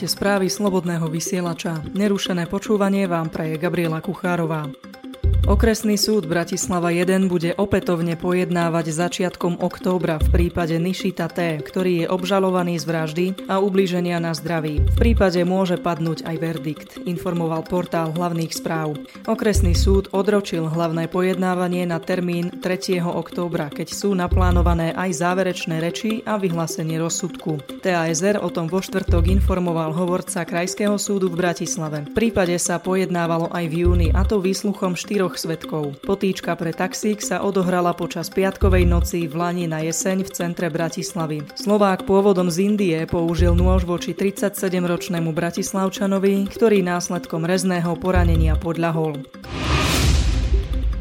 Počúvate správy Slobodného vysielača. Nerušené počúvanie vám praje Gabriela Kuchárová. Okresný súd Bratislava 1 bude opätovne pojednávať začiatkom októbra v prípade Nišita T, ktorý je obžalovaný z vraždy a ublíženia na zdraví. V prípade môže padnúť aj verdikt, informoval portál hlavných správ. Okresný súd odročil hlavné pojednávanie na termín 3. októbra, keď sú naplánované aj záverečné reči a vyhlásenie rozsudku. TASR o tom vo štvrtok informoval hovorca Krajského súdu v Bratislave. V prípade sa pojednávalo aj v júni, a to výsluchom štyroch svetkov. Potýčka pre taxík sa odohrala počas piatkovej noci v Lani na jeseň v centre Bratislavy. Slovák pôvodom z Indie použil nôž voči 37-ročnému Bratislavčanovi, ktorý následkom rezného poranenia podľahol.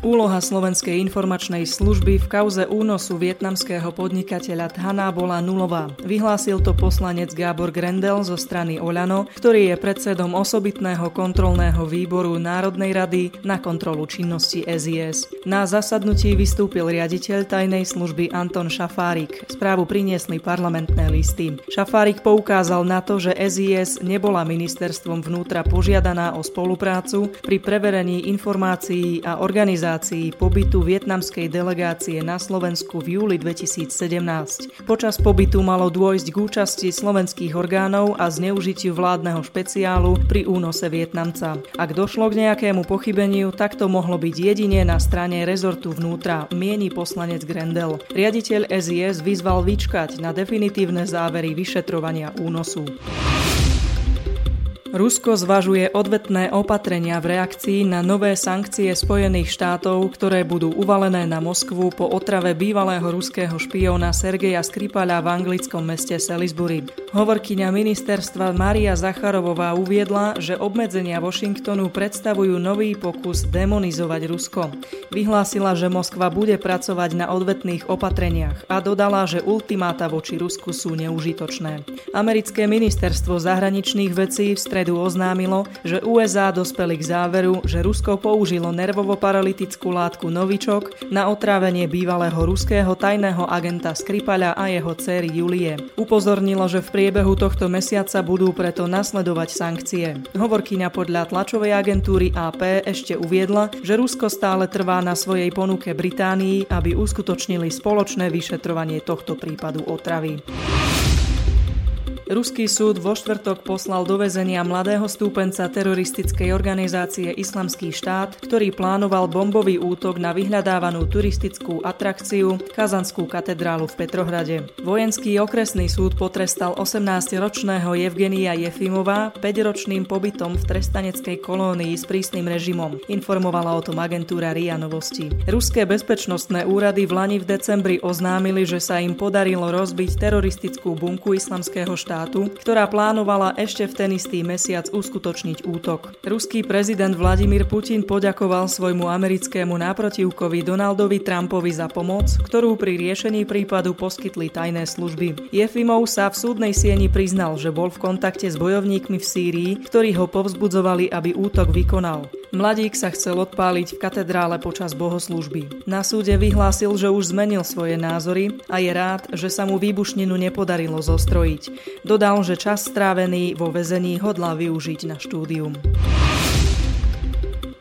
Úloha Slovenskej informačnej služby v kauze únosu vietnamského podnikateľa Thana bola nulová. Vyhlásil to poslanec Gábor Grendel zo strany Oľano, ktorý je predsedom osobitného kontrolného výboru Národnej rady na kontrolu činnosti SIS. Na zasadnutí vystúpil riaditeľ tajnej služby Anton Šafárik. Správu priniesli parlamentné listy. Šafárik poukázal na to, že SIS nebola ministerstvom vnútra požiadaná o spoluprácu pri preverení informácií a organizácií organizácii pobytu vietnamskej delegácie na Slovensku v júli 2017. Počas pobytu malo dôjsť k účasti slovenských orgánov a zneužitiu vládneho špeciálu pri únose Vietnamca. Ak došlo k nejakému pochybeniu, tak to mohlo byť jedine na strane rezortu vnútra, mieni poslanec Grendel. Riaditeľ SIS vyzval vyčkať na definitívne závery vyšetrovania únosu. Rusko zvažuje odvetné opatrenia v reakcii na nové sankcie Spojených štátov, ktoré budú uvalené na Moskvu po otrave bývalého ruského špióna Sergeja Skripala v anglickom meste Salisbury. Hovorkyňa ministerstva Maria Zacharovová uviedla, že obmedzenia Washingtonu predstavujú nový pokus demonizovať Rusko. Vyhlásila, že Moskva bude pracovať na odvetných opatreniach a dodala, že ultimáta voči Rusku sú neužitočné. Americké ministerstvo zahraničných vecí v stredu oznámilo, že USA dospeli k záveru, že Rusko použilo nervovo-paralytickú látku Novičok na otrávenie bývalého ruského tajného agenta Skripala a jeho céry Julie. Upozornilo, že v priebehu tohto mesiaca budú preto nasledovať sankcie. Hovorkyňa podľa tlačovej agentúry AP ešte uviedla, že Rusko stále trvá na svojej ponuke Británii, aby uskutočnili spoločné vyšetrovanie tohto prípadu otravy. Ruský súd vo štvrtok poslal do väzenia mladého stúpenca teroristickej organizácie Islamský štát, ktorý plánoval bombový útok na vyhľadávanú turistickú atrakciu Kazanskú katedrálu v Petrohrade. Vojenský okresný súd potrestal 18-ročného Evgenia Jefimova 5-ročným pobytom v trestaneckej kolónii s prísnym režimom, informovala o tom agentúra RIA Novosti. Ruské bezpečnostné úrady v Lani v decembri oznámili, že sa im podarilo rozbiť teroristickú bunku Islamského štátu štátu, ktorá plánovala ešte v ten istý mesiac uskutočniť útok. Ruský prezident Vladimír Putin poďakoval svojmu americkému náprotivkovi Donaldovi Trumpovi za pomoc, ktorú pri riešení prípadu poskytli tajné služby. Jefimov sa v súdnej sieni priznal, že bol v kontakte s bojovníkmi v Sýrii, ktorí ho povzbudzovali, aby útok vykonal. Mladík sa chcel odpáliť v katedrále počas bohoslúžby. Na súde vyhlásil, že už zmenil svoje názory a je rád, že sa mu výbušninu nepodarilo zostrojiť. Dodal, že čas strávený vo väzení hodlá využiť na štúdium.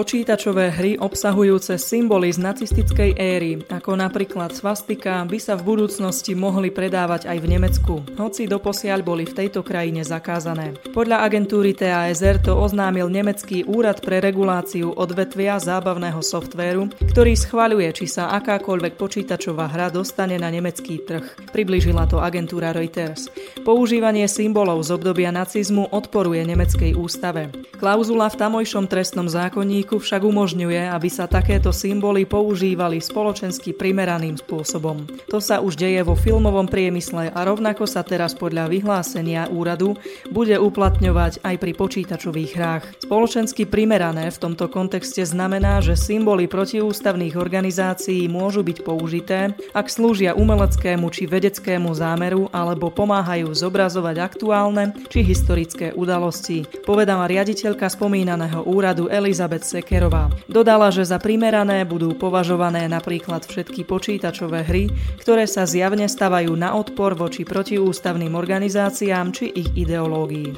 Počítačové hry obsahujúce symboly z nacistickej éry, ako napríklad svastika, by sa v budúcnosti mohli predávať aj v Nemecku, hoci doposiaľ boli v tejto krajine zakázané. Podľa agentúry TASR to oznámil Nemecký úrad pre reguláciu odvetvia zábavného softvéru, ktorý schvaľuje, či sa akákoľvek počítačová hra dostane na nemecký trh. Priblížila to agentúra Reuters. Používanie symbolov z obdobia nacizmu odporuje nemeckej ústave. Klauzula v tamojšom trestnom zákonníku však umožňuje, aby sa takéto symboly používali spoločensky primeraným spôsobom. To sa už deje vo filmovom priemysle a rovnako sa teraz podľa vyhlásenia úradu bude uplatňovať aj pri počítačových hrách. Spoločensky primerané v tomto kontexte znamená, že symboly protiústavných organizácií môžu byť použité, ak slúžia umeleckému či vedeckému zámeru alebo pomáhajú zobrazovať aktuálne či historické udalosti, povedala riaditeľka spomínaného úradu Elizabeth Sekerová. Dodala, že za primerané budú považované napríklad všetky počítačové hry, ktoré sa zjavne stavajú na odpor voči protiústavným organizáciám či ich ideológií.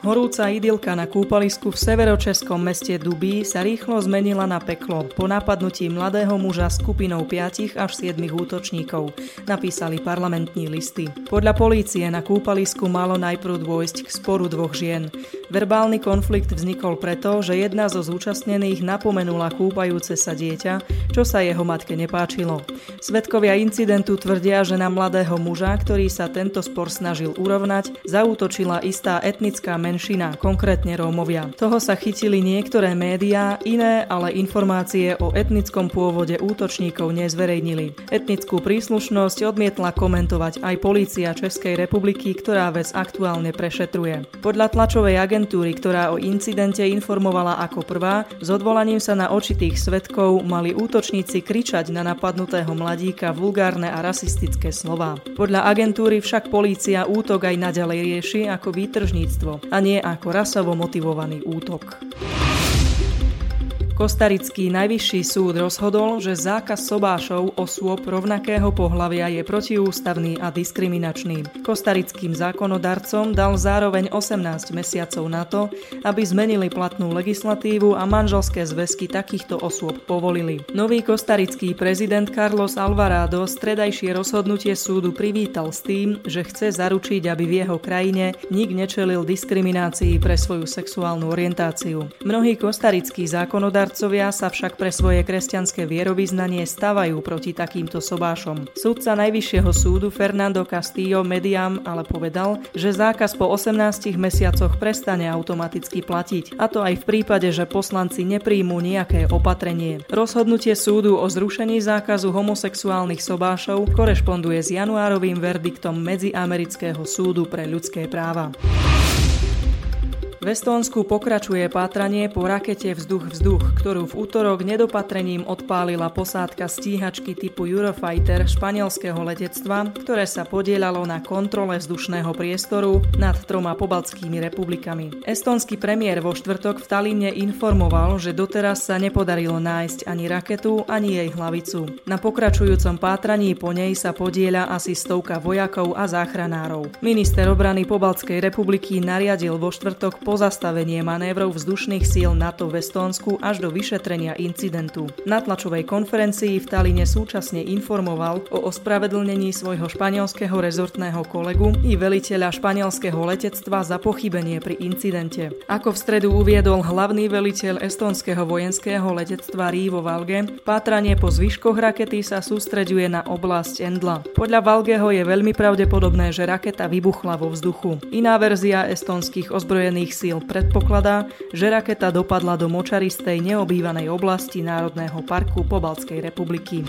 Horúca idylka na kúpalisku v severočeskom meste Dubí sa rýchlo zmenila na peklo po napadnutí mladého muža skupinou 5 až 7 útočníkov, napísali parlamentní listy. Podľa polície na kúpalisku malo najprv dôjsť k sporu dvoch žien. Verbálny konflikt vznikol preto, že jedna zo zúčastnených napomenula kúpajúce sa dieťa, čo sa jeho matke nepáčilo. Svedkovia incidentu tvrdia, že na mladého muža, ktorý sa tento spor snažil urovnať, zaútočila istá etnická menšina, konkrétne Rómovia. Toho sa chytili niektoré médiá, iné ale informácie o etnickom pôvode útočníkov nezverejnili. Etnickú príslušnosť odmietla komentovať aj polícia Českej republiky, ktorá vec aktuálne prešetruje. Podľa tlačovej agentúry, ktorá o incidente informovala ako prvá, s odvolaním sa na očitých svetkov mali útočníci kričať na napadnutého mladíka vulgárne a rasistické slova. Podľa agentúry však polícia útok aj naďalej rieši ako výtržníctvo a nie ako rasovo motivovaný útok. Kostarický najvyšší súd rozhodol, že zákaz sobášov osôb rovnakého pohlavia je protiústavný a diskriminačný. Kostarickým zákonodarcom dal zároveň 18 mesiacov na to, aby zmenili platnú legislatívu a manželské zväzky takýchto osôb povolili. Nový kostarický prezident Carlos Alvarado stredajšie rozhodnutie súdu privítal s tým, že chce zaručiť, aby v jeho krajine nik nečelil diskriminácii pre svoju sexuálnu orientáciu. Mnohí kostarickí zákonodarcovia Darcovia sa však pre svoje kresťanské vierovýznanie stavajú proti takýmto sobášom. Súdca Najvyššieho súdu Fernando Castillo Mediam ale povedal, že zákaz po 18 mesiacoch prestane automaticky platiť, a to aj v prípade, že poslanci nepríjmú nejaké opatrenie. Rozhodnutie súdu o zrušení zákazu homosexuálnych sobášov korešponduje s januárovým verdiktom Medziamerického súdu pre ľudské práva. V Estónsku pokračuje pátranie po rakete vzduch-vzduch, ktorú v útorok nedopatrením odpálila posádka stíhačky typu Eurofighter španielského letectva, ktoré sa podielalo na kontrole vzdušného priestoru nad troma pobaltskými republikami. Estónsky premiér vo štvrtok v Talíne informoval, že doteraz sa nepodarilo nájsť ani raketu, ani jej hlavicu. Na pokračujúcom pátraní po nej sa podieľa asi stovka vojakov a záchranárov. Minister obrany Pobaltskej republiky nariadil vo štvrtok pozastavenie manévrov vzdušných síl NATO v Estónsku až do vyšetrenia incidentu. Na tlačovej konferencii v Taline súčasne informoval o ospravedlnení svojho španielského rezortného kolegu i veliteľa španielského letectva za pochybenie pri incidente. Ako v stredu uviedol hlavný veliteľ estónskeho vojenského letectva Rivo Valge, pátranie po zvyškoch rakety sa sústreďuje na oblasť Endla. Podľa Valgeho je veľmi pravdepodobné, že raketa vybuchla vo vzduchu. Iná verzia estonských ozbrojených síl predpokladá, že raketa dopadla do močaristej neobývanej oblasti Národného parku Pobalskej republiky.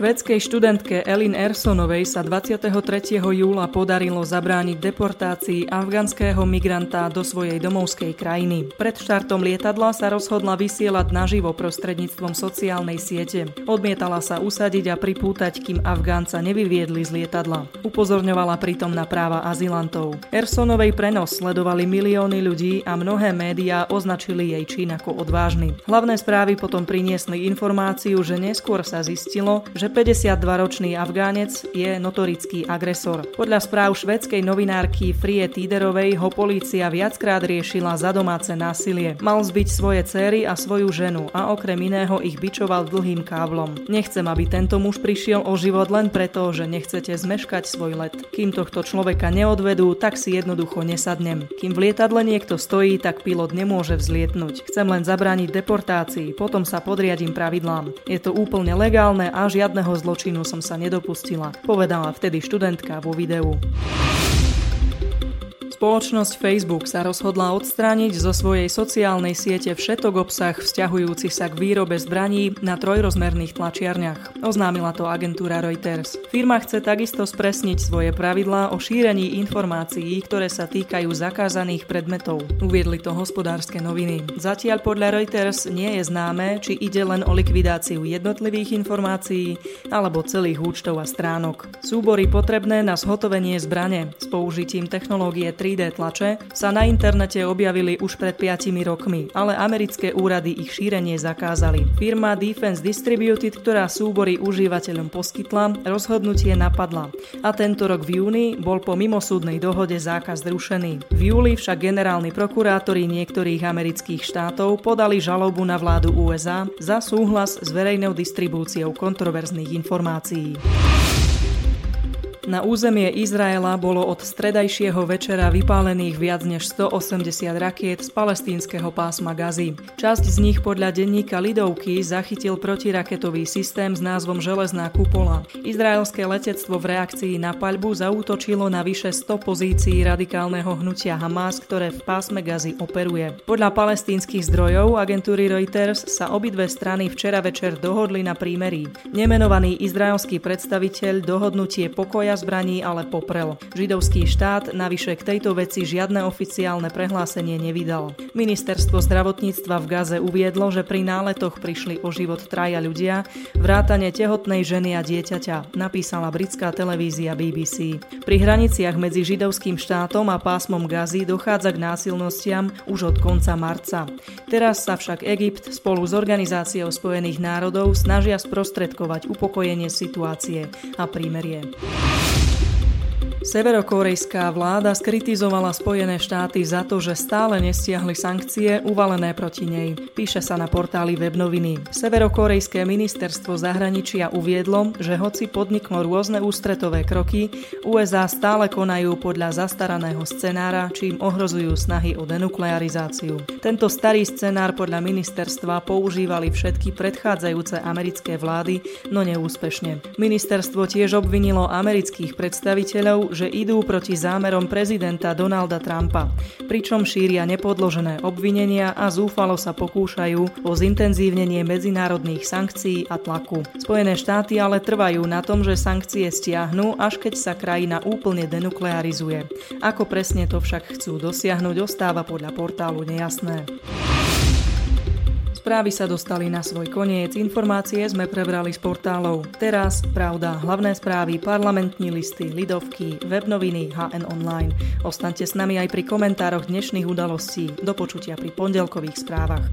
Švedskej študentke Elin Ersonovej sa 23. júla podarilo zabrániť deportácii afganského migranta do svojej domovskej krajiny. Pred štartom lietadla sa rozhodla vysielať naživo prostredníctvom sociálnej siete. Odmietala sa usadiť a pripútať, kým Afgánca nevyviedli z lietadla. Upozorňovala pritom na práva azylantov. Ersonovej prenos sledovali milióny ľudí a mnohé médiá označili jej čin ako odvážny. Hlavné správy potom priniesli informáciu, že neskôr sa zistilo, že 52-ročný Afgánec je notorický agresor. Podľa správ švedskej novinárky Frie Tíderovej ho polícia viackrát riešila za domáce násilie. Mal zbiť svoje céry a svoju ženu a okrem iného ich bičoval dlhým káblom. Nechcem, aby tento muž prišiel o život len preto, že nechcete zmeškať svoj let. Kým tohto človeka neodvedú, tak si jednoducho nesadnem. Kým v lietadle niekto stojí, tak pilot nemôže vzlietnúť. Chcem len zabrániť deportácii, potom sa podriadím pravidlám. Je to úplne legálne a žiadne žiadneho zločinu som sa nedopustila, povedala vtedy študentka vo videu. Spoločnosť Facebook sa rozhodla odstrániť zo svojej sociálnej siete všetok obsah vzťahujúci sa k výrobe zbraní na trojrozmerných tlačiarniach. Oznámila to agentúra Reuters. Firma chce takisto spresniť svoje pravidlá o šírení informácií, ktoré sa týkajú zakázaných predmetov. Uviedli to hospodárske noviny. Zatiaľ podľa Reuters nie je známe, či ide len o likvidáciu jednotlivých informácií alebo celých účtov a stránok. Súbory potrebné na zhotovenie zbrane s použitím technológie 3 3D tlače sa na internete objavili už pred 5 rokmi, ale americké úrady ich šírenie zakázali. Firma Defense Distributed, ktorá súbory užívateľom poskytla, rozhodnutie napadla a tento rok v júni bol po mimosúdnej dohode zákaz zrušený. V júli však generálni prokurátori niektorých amerických štátov podali žalobu na vládu USA za súhlas s verejnou distribúciou kontroverzných informácií. Na územie Izraela bolo od stredajšieho večera vypálených viac než 180 rakiet z palestínskeho pásma Gazy. Časť z nich podľa denníka Lidovky zachytil protiraketový systém s názvom Železná kupola. Izraelské letectvo v reakcii na paľbu zaútočilo na vyše 100 pozícií radikálneho hnutia Hamas, ktoré v pásme Gazy operuje. Podľa palestínskych zdrojov agentúry Reuters sa obidve strany včera večer dohodli na prímerí. Nemenovaný izraelský predstaviteľ dohodnutie pokoja zbraní ale poprel. Židovský štát navyše k tejto veci žiadne oficiálne prehlásenie nevydal. Ministerstvo zdravotníctva v Gaze uviedlo, že pri náletoch prišli o život traja ľudia, vrátane tehotnej ženy a dieťaťa, napísala britská televízia BBC. Pri hraniciach medzi židovským štátom a pásmom Gazy dochádza k násilnostiam už od konca marca. Teraz sa však Egypt spolu s Organizáciou spojených národov snažia sprostredkovať upokojenie situácie a prímerie. Severokorejská vláda skritizovala Spojené štáty za to, že stále nestiahli sankcie uvalené proti nej. Píše sa na portáli webnoviny. Severokorejské ministerstvo zahraničia uviedlo, že hoci podniklo rôzne ústretové kroky, USA stále konajú podľa zastaraného scenára, čím ohrozujú snahy o denuklearizáciu. Tento starý scenár podľa ministerstva používali všetky predchádzajúce americké vlády, no neúspešne. Ministerstvo tiež obvinilo amerických predstaviteľov, že idú proti zámerom prezidenta Donalda Trumpa, pričom šíria nepodložené obvinenia a zúfalo sa pokúšajú o zintenzívnenie medzinárodných sankcií a tlaku. Spojené štáty ale trvajú na tom, že sankcie stiahnu, až keď sa krajina úplne denuklearizuje. Ako presne to však chcú dosiahnuť, ostáva podľa portálu nejasné. Správy sa dostali na svoj koniec, informácie sme prebrali z portálov Teraz, Pravda, hlavné správy, parlamentní listy, Lidovky, webnoviny, HN Online. Ostaňte s nami aj pri komentároch dnešných udalostí. Do počutia pri pondelkových správach.